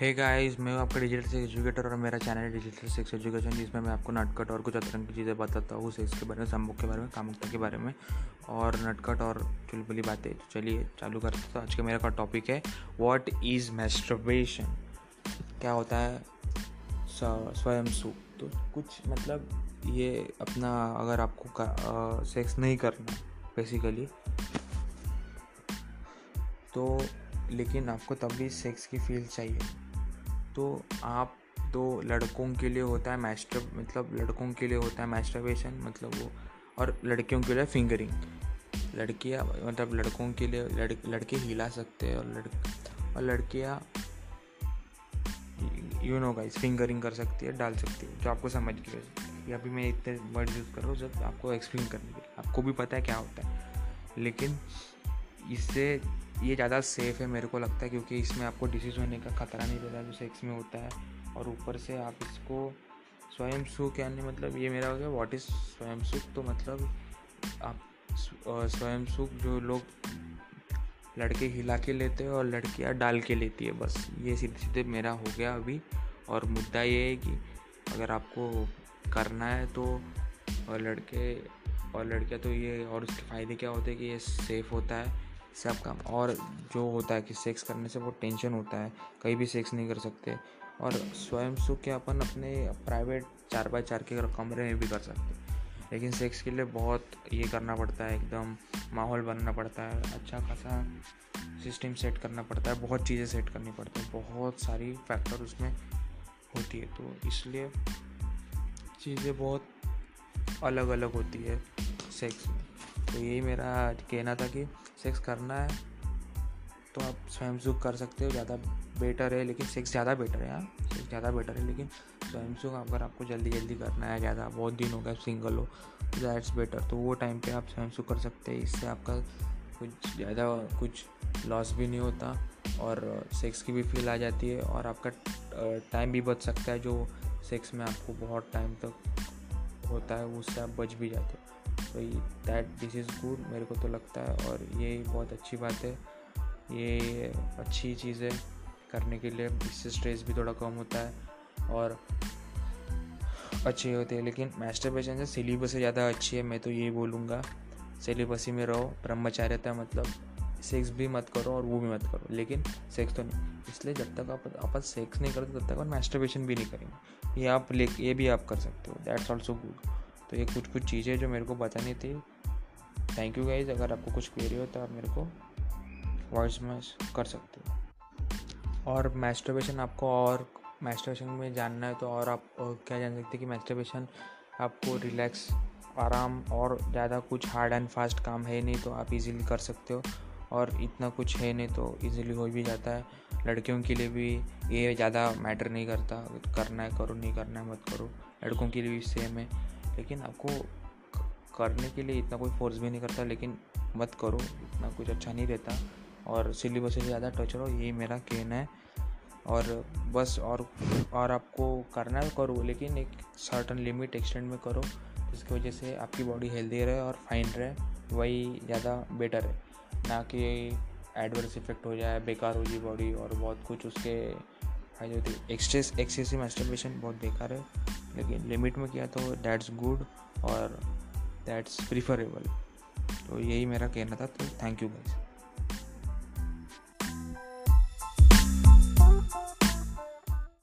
Hey guys मैं हूँ आपका डिजिटल सेक्स एजुकेटर और मेरा चैनल है डिजिटल सेक्स एजुकेशन जिसमें मैं आपको नटकट और कुछ अतरंग की चीज़ें बताता हूँ सेक्स के बारे में सम्मुख के बारे में कामुकता के बारे में। और नटकट और चुलबुली बातें तो चलिए चालू करते तो आज का मेरा का टॉपिक है व्हाट इज़ मैस्ट्रबेशन क्या होता है? स्वयं सुख तो कुछ मतलब ये अपना अगर आपको आ, सेक्स नहीं करना बेसिकली तो लेकिन आपको तब भी सेक्स की फील चाहिए। तो आप तो लड़कों के लिए होता है मैस्टर मतलब लड़कों के लिए होता है मैस्टरबेशन मतलब वो, और लड़कियों के लिए फिंगरिंग लड़कियाँ मतलब लड़कों के लिए, लड़, लड़के हिला सकते हैं और लड़, और लड़कियाँ यू नो गाइस फिंगरिंग कर सकती है, डाल सकती है, जो आपको समझ गई अभी मैं इतने वर्ड यूज़ कर रहा हूँ, जब आपको एक्सप्लेन करने के लिए. आपको भी पता है क्या होता है. लेकिन इससे ये ज़्यादा सेफ़ है मेरे को लगता है क्योंकि इसमें आपको डिसीज़ होने का ख़तरा नहीं रहता जो सेक्स में होता है। और ऊपर से आप इसको स्वयं सुख यानी मतलब ये मेरा हो गया व्हाट इज़ स्वयं सुख तो मतलब आप स्वयं सुख जो लोग लड़के हिला के लेते हैं और लड़कियाँ डाल के लेती है, बस। ये सीधे सीधे मेरा हो गया अभी। और मुद्दा ये है कि अगर आपको करना है तो और लड़के, और लड़कियाँ तो ये, और उसके फ़ायदे क्या होते हैं कि ये सेफ़ होता है। सब काम। और जो होता है कि सेक्स करने से वो टेंशन होता है, कहीं भी सेक्स नहीं कर सकते। और स्वयं सुख के अपन अपने प्राइवेट चार बाय चार के कमरे में भी कर सकते। लेकिन सेक्स के लिए बहुत ये करना पड़ता है, एकदम माहौल बनना पड़ता है अच्छा खासा सिस्टम सेट करना पड़ता है, बहुत चीज़ें सेट करनी पड़ती है, बहुत सारी फैक्टर उसमें होती है। तो इसलिए चीज़ें बहुत अलग अलग होती है सेक्स में। तो यही मेरा कहना था कि सेक्स करना है तो आप स्वयं सुख कर सकते हो, ज़्यादा बेटर है, लेकिन सेक्स ज़्यादा बेटर है हाँ। सेक्स ज़्यादा बेटर है, लेकिन स्वयं सुख अगर आपको जल्दी जल्दी करना है, ज़्यादा, बहुत दिन हो गया सिंगल हो दैट्स बेटर तो वो टाइम पे आप स्वयं सुख कर सकते हैं। इससे आपका कुछ ज़्यादा, कुछ लॉस भी नहीं होता और सेक्स की भी फील आ जाती है और आपका टाइम भी बच सकता है, जो सेक्स में आपको बहुत टाइम तक होता है, उससे आप बच भी जाते हो। तो दैट दिस इज़ गुड मेरे को तो लगता है। और ये बहुत अच्छी बात है। ये अच्छी चीज़ है करने के लिए। इससे स्ट्रेस भी थोड़ा कम होता है और अच्छे होते हैं। लेकिन मास्टरबेशन से सिलेबस से ज़्यादा अच्छी है, मैं तो यही बोलूँगा। सिलेबस ही में रहो, ब्रह्मचार्यता मतलब सेक्स भी मत करो और वो भी मत करो। लेकिन सेक्स तो नहीं। इसलिए जब तक आप आप सेक्स नहीं करते तब तक आप मास्टरबेशन भी नहीं करेंगे। ये आप ले, ये भी आप कर सकते हो। दैट्स ऑल्सो गुड तो ये कुछ कुछ चीज़ें जो मेरे को बतानी थी। थैंक यू गाइज़ अगर आपको कुछ क्वेरी हो तो आप मेरे को वॉइस में कर सकते हो। और मैस्टरबेशन आपको और मैस्टरबेशन में जानना है तो और आप क्या जान सकते हैं कि मैस्टरबेशन आपको रिलैक्स आराम और ज़्यादा कुछ हार्ड एंड फास्ट काम है नहीं तो आप इजीली कर सकते हो। और इतना कुछ है नहीं तो इजीली हो भी जाता है। लड़कियों के लिए भी ये ज़्यादा मैटर नहीं करता। करना है, करो, नहीं करना है, मत करो। लड़कों के लिए भी सेम है। लेकिन आपको करने के लिए इतना कोई फोर्स भी नहीं करता। लेकिन मत करो, इतना कुछ अच्छा नहीं रहता। और सिलेबस से ज़्यादा टच रहो, यही मेरा कहना है। और बस और और आपको करना है, करो। लेकिन एक सर्टन लिमिट एक्सटेंड में करो, जिसकी वजह से आपकी बॉडी हेल्दी रहे और फाइन रहे। वही ज़्यादा बेटर है। ना कि एडवर्स इफ़ेक्ट हो जाए, बेकार हो जाए बॉडी और बहुत कुछ उसके एक्सेस एक्सेसिव मास्टरबेशन बहुत बेकार है। लेकिन लिमिट में किया तो दैट्स गुड और दैट्स प्रिफरेबल तो यही मेरा कहना था तो थैंक यू गाइस